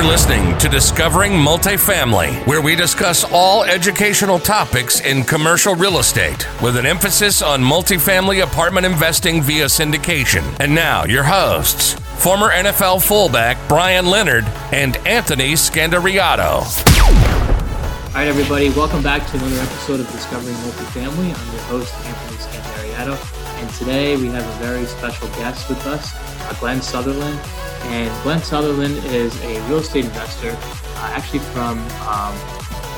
You're listening to Discovering Multifamily, where we discuss all educational topics in commercial real estate with an emphasis on multifamily apartment investing via syndication. And now, your hosts, former NFL fullback Brian Leonard and Anthony Scandariato. All right, everybody, welcome back to another episode of Discovering Multifamily. I'm your host, Anthony Scandariato, and today we have a very special guest with us, uh, Glenn Sutherland. And Glenn Sutherland is a real estate investor, uh, actually from um,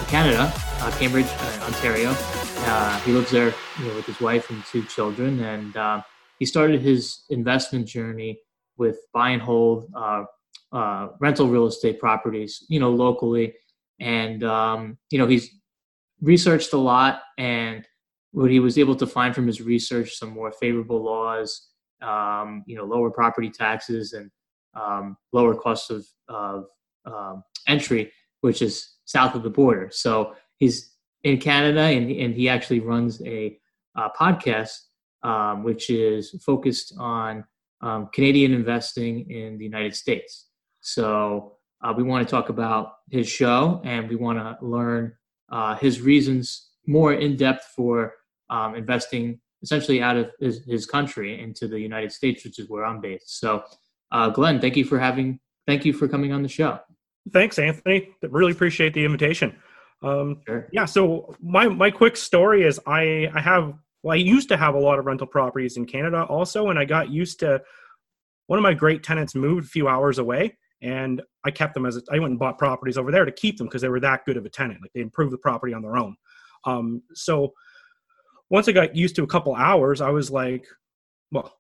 Canada, uh, Cambridge, uh, Ontario. Uh, he lives there you know, with his wife and two children, and uh, he started his investment journey with buy and hold rental real estate properties, you know, locally. And um, you know, he's researched a lot, and what he was able to find from his research, some more favorable laws, um, you know, lower property taxes, and um, lower costs of, of um, entry, which is south of the border. So he's in Canada, and, and he actually runs a, a podcast um, which is focused on um, Canadian investing in the United States. So uh, we want to talk about his show, and we want to learn uh, his reasons more in depth for um, investing essentially out of his, his country into the United States, which is where I'm based. So uh, Glenn, thank you for having, thank you for coming on the show. Thanks, Anthony. Really appreciate the invitation. Um, sure. Yeah. So my my quick story is I I have well I used to have a lot of rental properties in Canada also, and I got used to one of my great tenants moved a few hours away, and I kept them as a, I went and bought properties over there to keep them because they were that good of a tenant. Like they improved the property on their own. Um, so once I got used to a couple hours, I was like, well,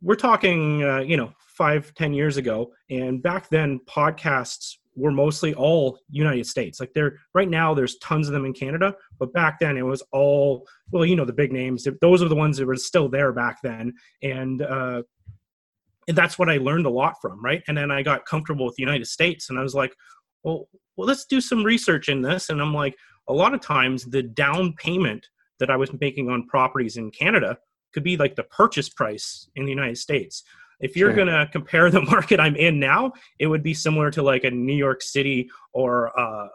we're talking, uh, you know, five, ten years ago, and back then podcasts were mostly all United States. Like there, right now, there's tons of them in Canada, but back then it was all, well, you know, the big names. Those are the ones that were still there back then, and uh, and that's what I learned a lot from, right? And then I got comfortable with the United States, and I was like, well, well, let's do some research in this. And I'm like, a lot of times the down payment that I was making on properties in Canada could be like the purchase price in the United States. If you're sure. going to compare the market I'm in now, it would be similar to like a New York City or uh,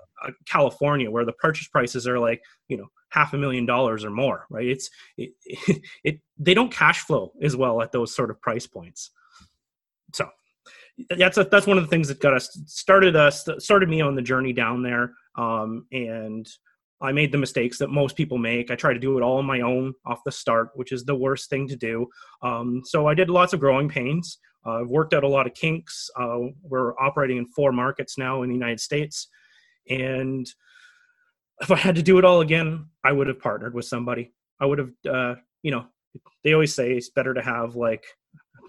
California, where the purchase prices are like you know half a million dollars or more, right? It's it, it, it they don't cash flow as well at those sort of price points. So that's a, that's one of the things that got us started us started me on the journey down there, um, and I made the mistakes that most people make. I try to do it all on my own off the start, which is the worst thing to do. Um, so I did lots of growing pains. Uh, I've worked out a lot of kinks. Uh, we're operating in four markets now in the United States. And if I had to do it all again, I would have partnered with somebody. I would have, uh, you know, they always say it's better to have like,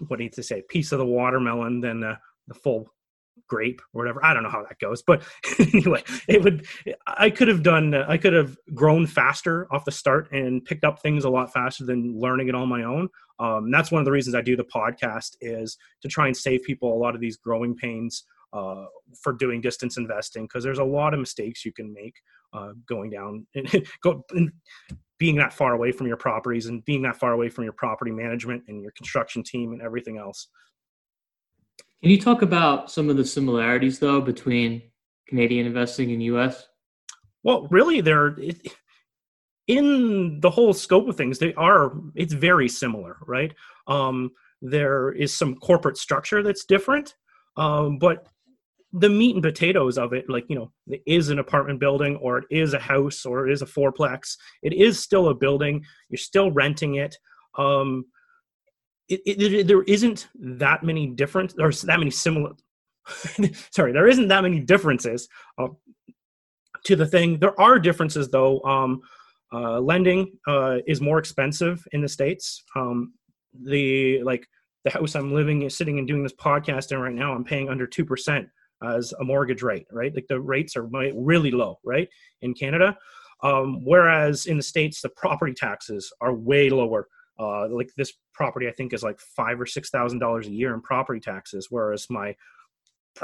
what do you say, piece of the watermelon than the, the full grape or whatever. I don't know how that goes, but anyway, it would. I could have done. I could have grown faster off the start and picked up things a lot faster than learning it on my own. Um, that's one of the reasons I do the podcast is to try and save people a lot of these growing pains uh, for doing distance investing because there's a lot of mistakes you can make uh, going down and go. And, being that far away from your properties and being that far away from your property management and your construction team and everything else. Can you talk about some of the similarities though between Canadian investing and U.S.? Well, really, they're in the whole scope of things. They are. It's very similar, right? Um, there is some corporate structure that's different, um, but the meat and potatoes of it, like you know, it is an apartment building, or it is a house, or it is a fourplex. It is still a building. You're still renting it. Um, it, it, there isn't that many different or that many similar sorry there isn't that many differences uh, to the thing. There are differences though um, uh, lending uh, is more expensive in the states. Um, the like the house i'm living sitting and doing this podcast in right now i'm paying under 2% as a mortgage rate right? Like the rates are really low right in canada. Um, whereas in the states the property taxes are way lower uh, like this property, I think is like five or six thousand dollars a year in property taxes, whereas my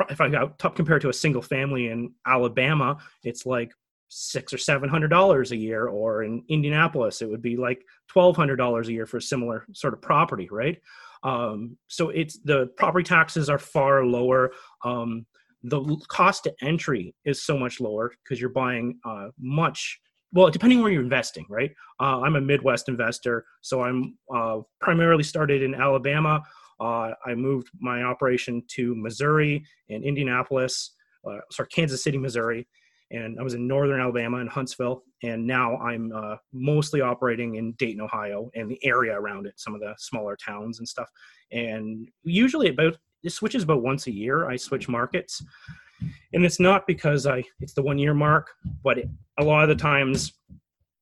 if I got top compared to a single family in Alabama, it's like six or seven hundred dollars a year, or in Indianapolis, it would be like twelve hundred dollars a year for a similar sort of property, right? Um, so it's the property taxes are far lower. Um, the cost to entry is so much lower because you're buying uh, much well depending where you're investing right? Uh, i'm a midwest investor so i'm uh, primarily started in alabama. Uh, i moved my operation to missouri and indianapolis uh, sorry kansas city missouri and i was in northern alabama in huntsville and now i'm uh, mostly operating in dayton ohio and the area around it some of the smaller towns and stuff. And usually about it switches about once a year i switch markets and it's not because I it's the one year mark, but it, a lot of the times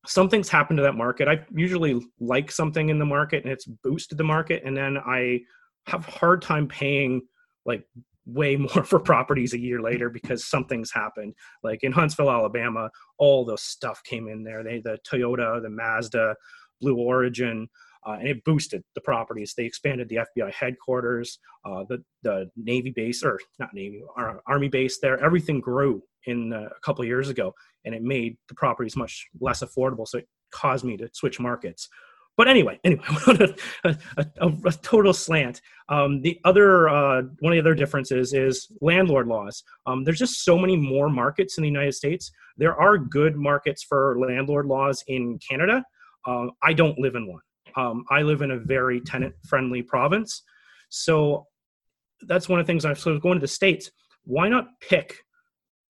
something's happened to that market. I usually like something in the market and it's boosted the market, and then I have hard time paying like way more for properties a year later because something's happened. Like in Huntsville, Alabama, all the stuff came in there. They the Toyota, the Mazda, Blue Origin, uh, and it boosted the properties. They expanded the FBI headquarters, uh, the the Navy base or not Navy, Army base there. Everything grew in uh, a couple years ago, and it made the properties much less affordable. So it caused me to switch markets. But anyway, anyway, a, a, a, a total slant. Um, the other uh, one of the other differences is landlord laws. Um, there's just so many more markets in the United States. There are good markets for landlord laws in Canada. Uh, I don't live in one. Um, I live in a very tenant friendly province. So that's one of the things I'm sort of going to the States. Why not pick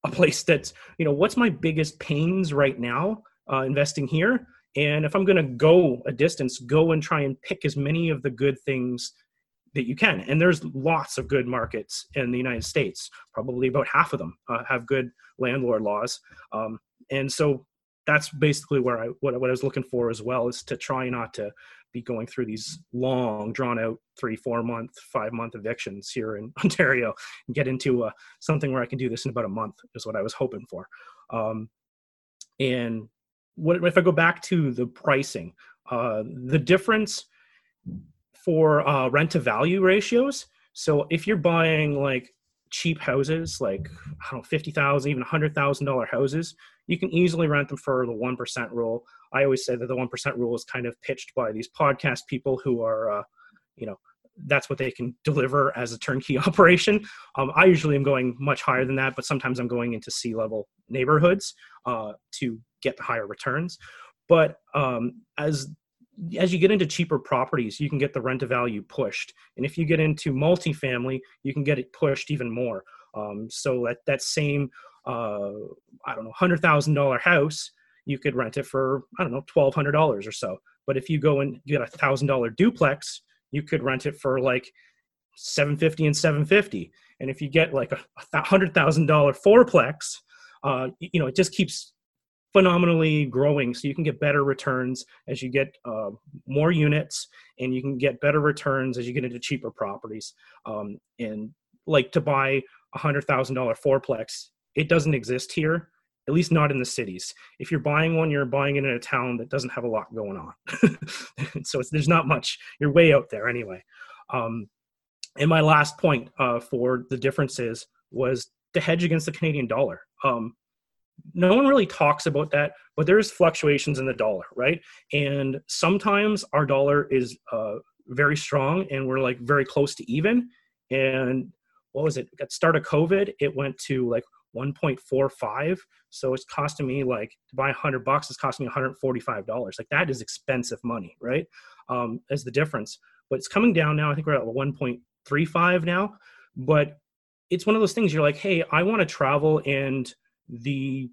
a place that's, you know, what's my biggest pains right now uh, investing here? And if I'm going to go a distance, go and try and pick as many of the good things that you can. And there's lots of good markets in the United States. Probably about half of them uh, have good landlord laws. Um, and so that's basically where I what, what I was looking for as well is to try not to be going through these long, drawn out three, four month, five month evictions here in Ontario and get into uh, something where I can do this in about a month is what I was hoping for. Um, and what if I go back to the pricing, uh, the difference for uh, rent to value ratios. So if you're buying like cheap houses, like I don't know, fifty thousand, even hundred thousand dollar houses, you can easily rent them for the one percent rule. I always say that the one percent rule is kind of pitched by these podcast people who are, uh, you know, that's what they can deliver as a turnkey operation. Um, I usually am going much higher than that, but sometimes I'm going into C-level neighborhoods uh, to get the higher returns. But um, as as you get into cheaper properties, you can get the rent to value pushed. And if you get into multifamily, you can get it pushed even more. Um, so at that same, uh, I don't know, hundred thousand dollar house, you could rent it for I don't know, twelve hundred dollars or so. But if you go and get a thousand dollar duplex, you could rent it for like seven fifty and seven fifty. And if you get like a, hundred thousand dollar fourplex, uh, you know, it just keeps phenomenally growing. So you can get better returns as you get uh, more units and you can get better returns as you get into cheaper properties. Um, and like to buy a hundred thousand dollar fourplex it doesn't exist here at least not in the cities. If you're buying one you're buying it in a town that doesn't have a lot going on. So there's not much. You're way out there anyway. Um, and my last point uh, for the differences was to hedge against the canadian dollar. Um, no one really talks about that but there's fluctuations in the dollar right? And sometimes our dollar is uh, very strong and we're like very close to even. And what was it? At the start of covid it went to like 1.45 so it's costing me like to buy 100 bucks it's costing me 145 dollars. Like that is expensive money right? Um as the difference. But it's coming down now. I think we're at 1.35 now. But it's one of those things you're like hey i want to travel and the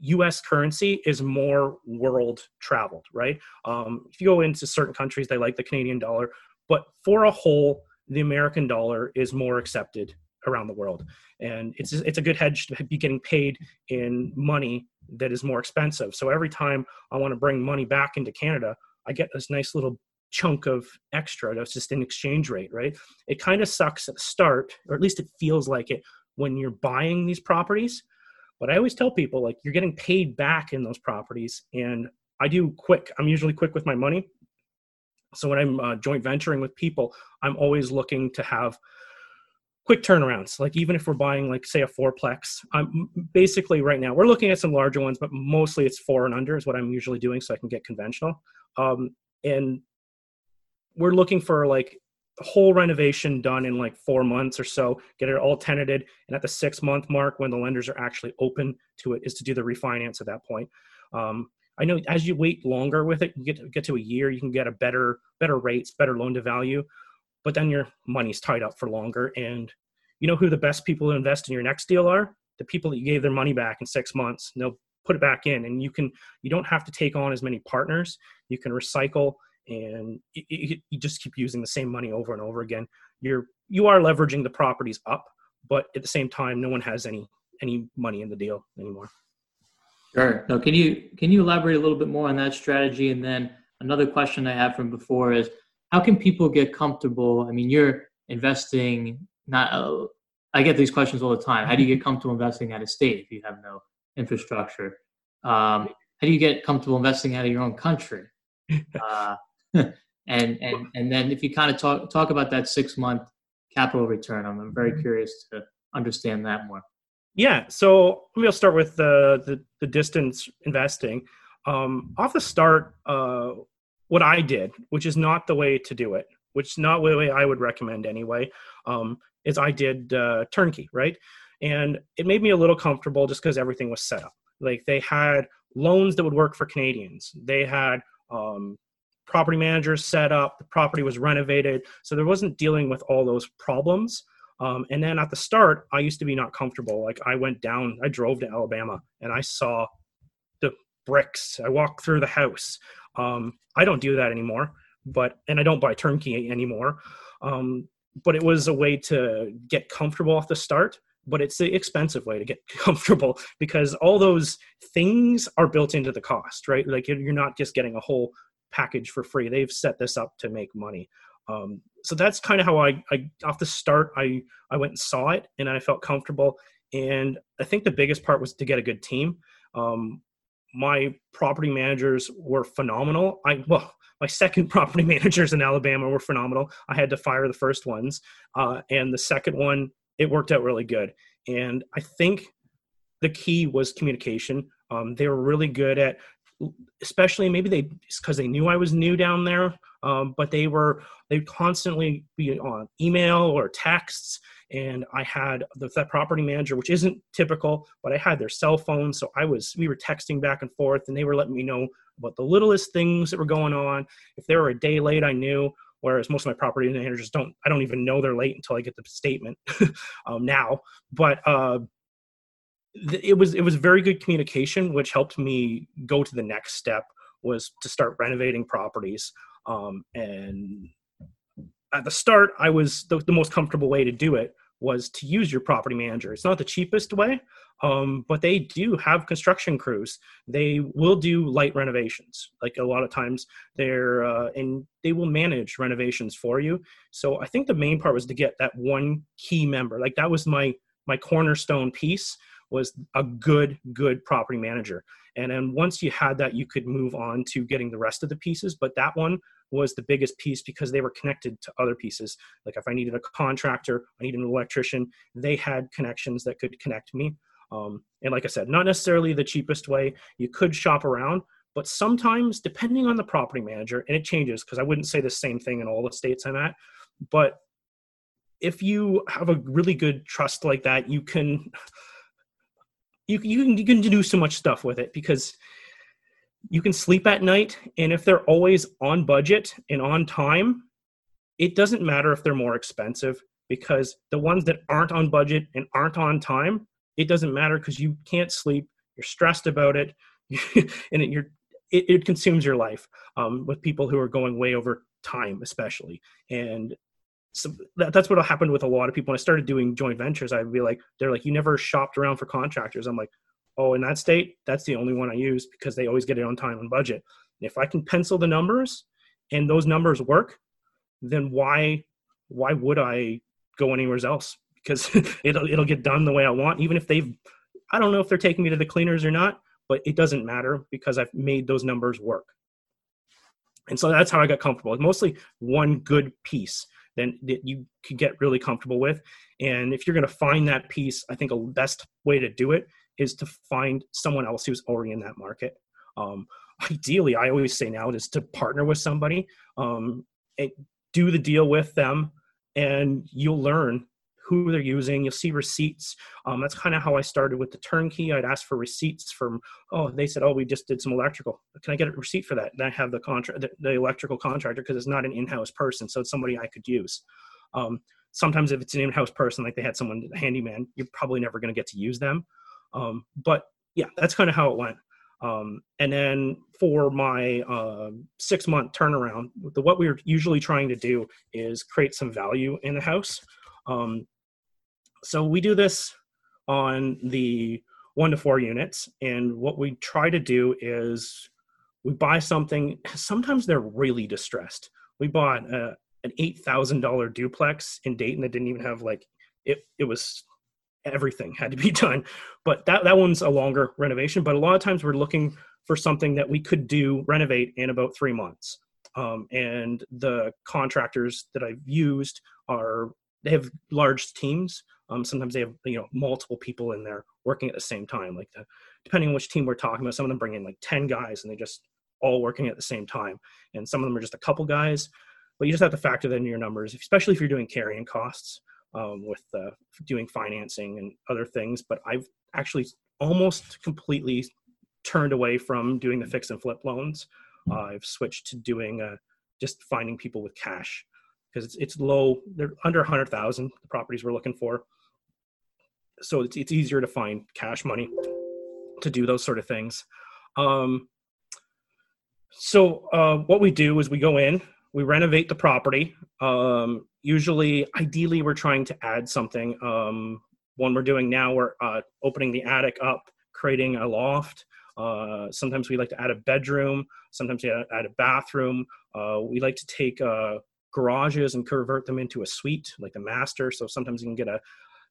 US currency is more world traveled, right? Um, if you go into certain countries, they like the Canadian dollar, but for a whole, the American dollar is more accepted around the world. And it's, it's a good hedge to be getting paid in money that is more expensive. So every time I want to bring money back into Canada, I get this nice little chunk of extra that's just an exchange rate, right? It kind of sucks at the start, or at least it feels like it when you're buying these properties but I always tell people like you're getting paid back in those properties, and I do quick. I'm usually quick with my money. So when I'm uh, joint venturing with people, I'm always looking to have quick turnarounds. Like even if we're buying like say a fourplex, I'm basically right now we're looking at some larger ones, but mostly it's four and under is what I'm usually doing, so I can get conventional. Um, and we're looking for like whole renovation done in like four months or so, get it all tenanted, and at the six month mark, when the lenders are actually open to it, is to do the refinance at that point. Um, I know as you wait longer with it, you get to, get to a year, you can get a better better rates, better loan to value, but then your money's tied up for longer. And you know who the best people to invest in your next deal are? The people that you gave their money back in six months. And they'll put it back in, and you can you don't have to take on as many partners. You can recycle, and you, you just keep using the same money over and over again. You're you are leveraging the properties up, but at the same time, no one has any any money in the deal anymore. Sure. No, can you can you elaborate a little bit more on that strategy? And then another question I had from before is how can people get comfortable? I mean, you're investing not. Uh, I get these questions all the time. How do you get comfortable investing out of state if you have no infrastructure? Um, how do you get comfortable investing out of your own country? Uh, and and and then if you kind of talk talk about that six month capital return, I'm, I'm very curious to understand that more. Yeah, so I'll start with the the, the distance investing. Um, off the start, uh, what I did, which is not the way to do it, which is not the way I would recommend anyway, um, is I did uh, turnkey, right? And it made me a little comfortable just because everything was set up. Like they had loans that would work for Canadians. They had um, property managers set up. The property was renovated, so there wasn't dealing with all those problems. Um, and then at the start, I used to be not comfortable. Like I went down, I drove to Alabama and I saw the bricks. I walked through the house. Um, I don't do that anymore, but and I don't buy turnkey anymore. Um, but it was a way to get comfortable off the start. But it's the expensive way to get comfortable because all those things are built into the cost, right? Like you're not just getting a whole package for free. They've set this up to make money. Um, so that's kind of how I, I off the start I I went and saw it and I felt comfortable. And I think the biggest part was to get a good team. Um, my property managers were phenomenal. I well, my second property managers in Alabama were phenomenal. I had to fire the first ones, uh, and the second one it worked out really good. And I think the key was communication. Um, they were really good at especially maybe they because they knew I was new down there, um, but they were they constantly be on email or texts. And I had the, that property manager, which isn't typical, but I had their cell phone, so I was we were texting back and forth, and they were letting me know about the littlest things that were going on. If they were a day late, I knew. Whereas most of my property managers don't, I don't even know they're late until I get the statement um, now. But uh, it was it was very good communication, which helped me go to the next step was to start renovating properties. Um, and at the start, I was the, the, most comfortable way to do it was to use your property manager. It's not the cheapest way, um, but they do have construction crews. They will do light renovations. Like a lot of times, they're uh, and they will manage renovations for you. So I think the main part was to get that one key member. Like that was my my cornerstone piece was a good good property manager. And then once you had that you could move on to getting the rest of the pieces. But that one was the biggest piece because they were connected to other pieces. Like if i needed a contractor i needed an electrician they had connections that could connect me. Um, and like i said not necessarily the cheapest way. You could shop around but sometimes depending on the property manager and it changes because i wouldn't say the same thing in all the states i'm at but if you have a really good trust like that you can you you can, you can do so much stuff with it because you can sleep at night and if they're always on budget and on time it doesn't matter if they're more expensive because the ones that aren't on budget and aren't on time it doesn't matter because you can't sleep you're stressed about it and it, you're it, it, consumes your life um, with people who are going way over time especially. And so that, that's what happened with a lot of people. When I started doing joint ventures, I'd be like, they're like, you never shopped around for contractors. I'm like, oh, in that state, that's the only one I use because they always get it on time and budget. And if I can pencil the numbers and those numbers work, then why why would I go anywhere else? Because it'll it'll get done the way I want, even if they've I don't know if they're taking me to the cleaners or not, but it doesn't matter because I've made those numbers work. And so that's how I got comfortable. Mostly one good piece then that you could get really comfortable with. And if you're going to find that piece, I think a best way to do it is to find someone else who's already in that market. Um, ideally, I always say now is to partner with somebody. Um, it, do the deal with them and you'll learn who they're using. You'll see receipts. Um, that's kind of how I started with the turnkey. I'd ask for receipts from, oh, they said, oh, we just did some electrical. Can I get a receipt for that? And I have the contract, the, the, electrical contractor, because it's not an in-house person, so it's somebody I could use. Um, sometimes if it's an in-house person, like they had someone handyman, you're probably never going to get to use them. Um, but yeah, that's kind of how it went. Um, and then for my uh, six month turnaround, the, what we are usually trying to do is create some value in the house. Um, so we do this on the one to four units. And what we try to do is we buy something, sometimes they're really distressed. We bought a, an $8,000 duplex in Dayton that didn't even have like, it, it was everything had to be done. But that, that one's a longer renovation. But a lot of times we're looking for something that we could do renovate in about three months. Um, and the contractors that I've used are they have large teams. Um, sometimes they have you know multiple people in there working at the same time. Like the, depending on which team we're talking about, some of them bring in like ten guys and they just all working at the same time, and some of them are just a couple guys. But you just have to factor that in your numbers, especially if you're doing carrying costs um, with uh, doing financing and other things. But I've actually almost completely turned away from doing the fix and flip loans. Uh, I've switched to doing uh, just finding people with cash because it's, it's low. They're under 100,000, the properties we're looking for. So it's, it's easier to find cash money to do those sort of things. Um, so uh, what we do is we go in, we renovate the property. Um, usually, ideally, we're trying to add something. Um, one we're doing now, we're uh, opening the attic up, creating a loft. Uh, sometimes we like to add a bedroom. Sometimes we add a bathroom. Uh, we like to take uh, garages and convert them into a suite, like the master. So sometimes you can get a,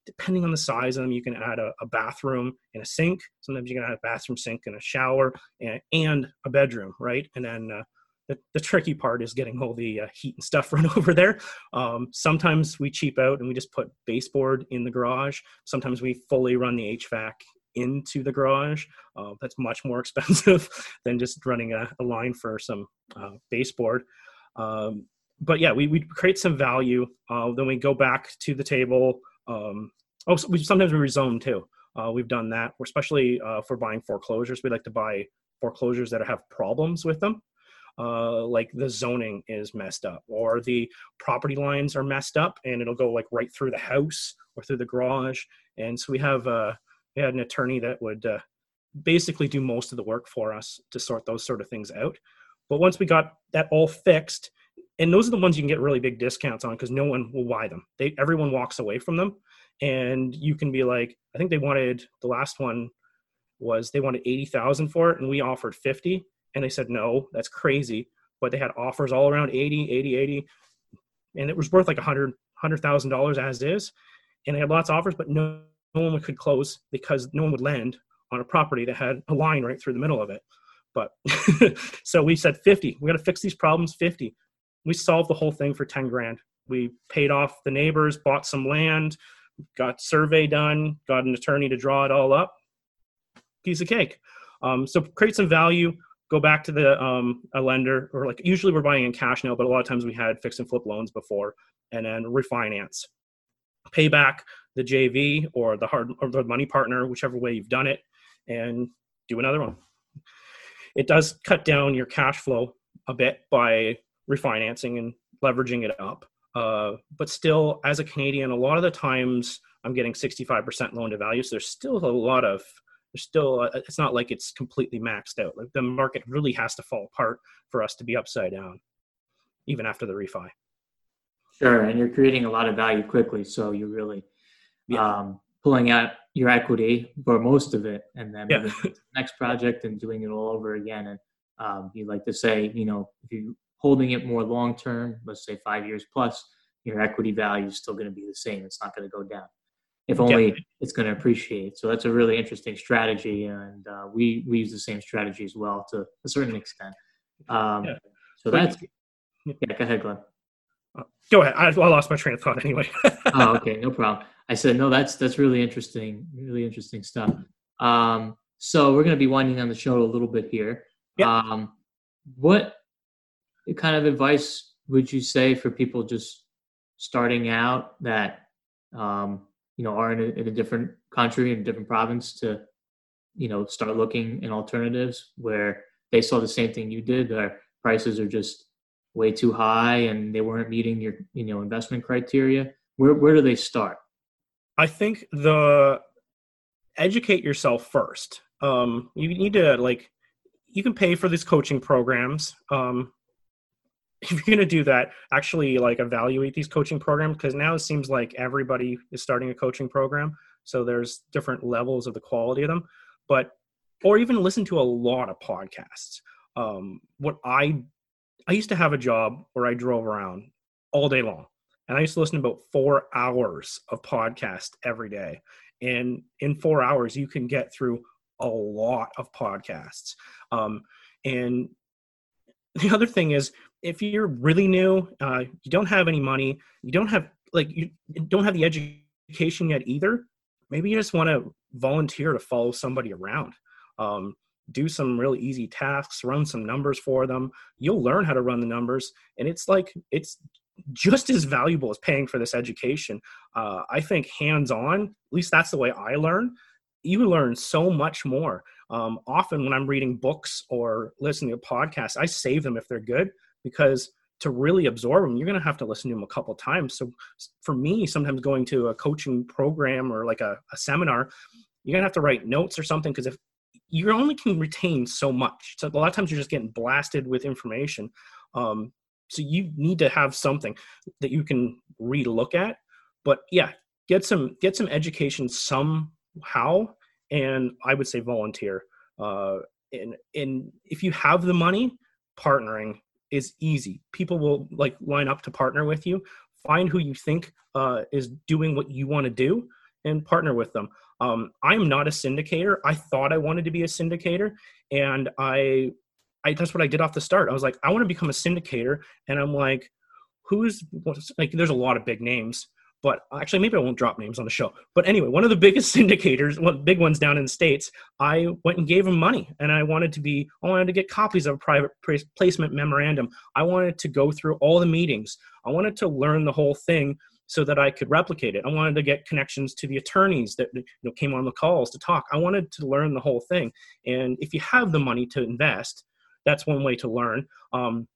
depending on the size of them, you can add a, a bathroom and a sink. Sometimes you can add a bathroom, sink, and a shower, and, and a bedroom, right? And then uh, the, the, tricky part is getting all the uh, heat and stuff run over there. Um, sometimes we cheap out and we just put baseboard in the garage. Sometimes we fully run the HVAC into the garage. Uh, that's much more expensive than just running a, a line for some uh, baseboard. Um, but yeah, we, we create some value. Uh, then we go back to the table. Um, oh, so we, sometimes we rezone too. Uh, we've done that, especially uh, for buying foreclosures. We like to buy foreclosures that have problems with them. Uh, like the zoning is messed up or the property lines are messed up and it'll go like right through the house or through the garage and so we have uh, we had an attorney that would uh, basically do most of the work for us to sort those sort of things out but once we got that all fixed and those are the ones you can get really big discounts on because no one will buy them. They everyone walks away from them, and you can be like, I think they wanted the last one was they wanted eighty thousand for it, and we offered fifty, and they said no, that's crazy. But they had offers all around 80, 80, 80, and it was worth like a hundred hundred thousand dollars as is, and they had lots of offers, but no, no one could close because no one would lend on a property that had a line right through the middle of it. But so we said 50. We got to fix these problems 50 we solved the whole thing for 10 grand. We paid off the neighbors, bought some land, got survey done, got an attorney to draw it all up. Piece of cake. Um, so create some value, go back to the um, a lender, or like usually we're buying in cash now, but a lot of times we had fix and flip loans before, and then refinance, pay back the JV or the hard or the money partner, whichever way you've done it, and do another one. It does cut down your cash flow a bit by refinancing and leveraging it up. Uh, but still, as a Canadian, a lot of the times I'm getting 65% loan to value. So there's still a lot of, there's still, a, uh, it's not like it's completely maxed out. Like the market really has to fall apart for us to be upside down, even after the refi. Sure. And you're creating a lot of value quickly. So you're really yeah. um, pulling out your equity for most of it and then yeah. the next project and doing it all over again. And um, you like to say, you know, if you holding it more long term, let's say five years plus, your equity value is still going to be the same. It's not going to go down. If only yeah. it's going to appreciate. So that's a really interesting strategy, and uh, we we use the same strategy as well to a certain extent. Um, yeah. So that's yeah. Go ahead, Glenn. Uh, go ahead. I, I lost my train of thought anyway. oh, okay, no problem. I said no. That's that's really interesting. Really interesting stuff. Um, so we're going to be winding down the show a little bit here. Yeah. Um, what kind of advice would you say for people just starting out that um, you know are in a, in a different country in a different province to you know start looking in alternatives where they saw the same thing you did their prices are just way too high and they weren't meeting your you know investment criteria? Where where do they start? I think the educate yourself first. Um you need to like you can pay for these coaching programs. Um if you're going to do that actually like evaluate these coaching programs because now it seems like everybody is starting a coaching program so there's different levels of the quality of them. But or even listen to a lot of podcasts. Um, what i i used to have a job where i drove around all day long and i used to listen to about four hours of podcast every day. And in four hours you can get through a lot of podcasts. Um, and the other thing is if you're really new uh, you don't have any money you don't have like you don't have the education yet either maybe you just want to volunteer to follow somebody around. Um, do some really easy tasks run some numbers for them. You'll learn how to run the numbers and it's like it's just as valuable as paying for this education. Uh, i think hands on at least that's the way i learn you learn so much more. Um, often when i'm reading books or listening to podcasts i save them if they're good because to really absorb them, you're going to have to listen to them a couple times. So for me, sometimes going to a coaching program or like a, a seminar, you're going to have to write notes or something because if you only can retain so much, so a lot of times you're just getting blasted with information. Um, so you need to have something that you can read, look at. But yeah, get some get some education somehow, and I would say volunteer. Uh, and and if you have the money, partnering is easy. People will like line up to partner with you. Find who you think uh, is doing what you want to do and partner with them. Um, I'm not a syndicator. I thought I wanted to be a syndicator, and I, I that's what I did off the start. I was like, I want to become a syndicator, and I'm like, who's like? There's a lot of big names but actually maybe i won't drop names on the show. But anyway one of the biggest syndicators one big ones down in the states i went and gave him money and i wanted to be i wanted to get copies of a private placement memorandum. I wanted to go through all the meetings. I wanted to learn the whole thing so that i could replicate it. I wanted to get connections to the attorneys that you know, came on the calls to talk. I wanted to learn the whole thing. And if you have the money to invest that's one way to learn. Um,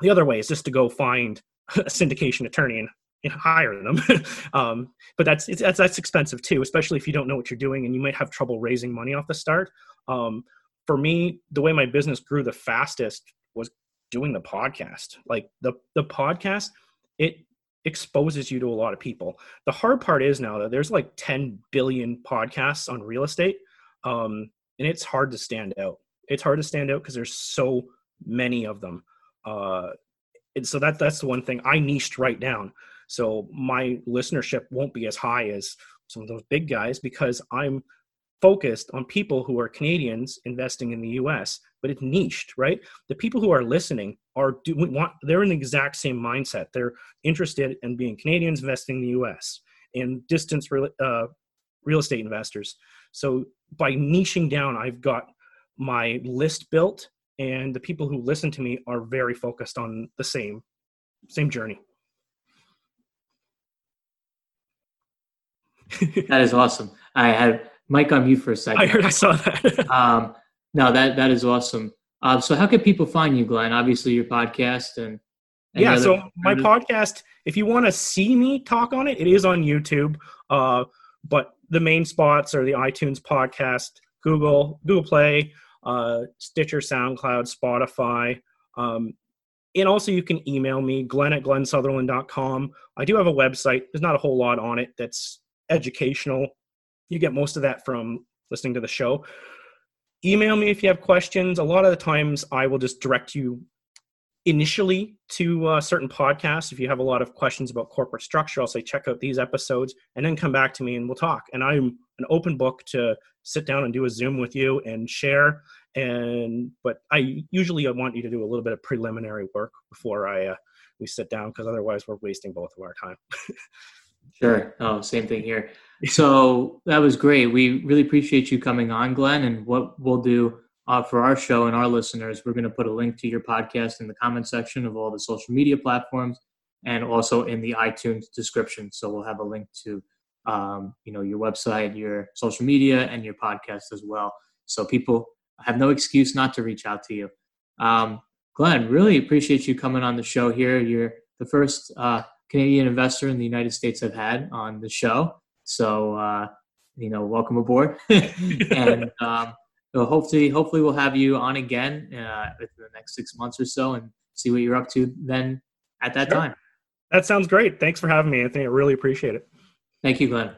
the other way is just to go find a syndication attorney and hire them. um, but that's, that's that's expensive too, especially if you don't know what you're doing and you might have trouble raising money off the start. Um, for me, the way my business grew the fastest was doing the podcast. Like the the podcast, it exposes you to a lot of people. The hard part is now that there's like 10 billion podcasts on real estate, um, and it's hard to stand out. It's hard to stand out because there's so many of them. Uh, and so that that's the one thing I niched right down. So my listenership won't be as high as some of those big guys because I'm focused on people who are Canadians investing in the US, but it's niched, right? The people who are listening are do we want they're in the exact same mindset. They're interested in being Canadians investing in the US and distance real, uh, real estate investors. So by niching down, I've got my list built and the people who listen to me are very focused on the same same journey. that is awesome. I had Mike on mute for a second. I heard. I saw that. um, no, that that is awesome. Um, so, how can people find you, Glenn? Obviously, your podcast and. Yeah, so my podcast. If you want to see me talk on it, it is on YouTube. Uh, but the main spots are the iTunes podcast, Google, Google Play, uh, Stitcher, SoundCloud, Spotify. Um, and also you can email me, glenn at glennsutherland.com. I do have a website. There's not a whole lot on it that's educational. You get most of that from listening to the show. Email me if you have questions. A lot of the times I will just direct you initially to uh, certain podcasts. If you have a lot of questions about corporate structure, I'll say check out these episodes and then come back to me and we'll talk. And I'm an open book to sit down and do a Zoom with you and share. And but I usually I want you to do a little bit of preliminary work before I uh, we sit down because otherwise we're wasting both of our time. Sure. Oh, same thing here. So that was great. We really appreciate you coming on, Glenn. And what we'll do, uh, for our show and our listeners, we're going to put a link to your podcast in the comment section of all the social media platforms and also in the iTunes description. So we'll have a link to um, you know your website, your social media, and your podcast as well. So people have no excuse not to reach out to you. Um, Glenn, really appreciate you coming on the show here. You're the first uh, Canadian investor in the United States I've had on the show. So uh, you know, welcome aboard. and um, hopefully, hopefully we'll have you on again uh, within the next six months or so, and see what you're up to then at that sure. time. That sounds great. Thanks for having me, Anthony. I really appreciate it. Thank you, Glenn.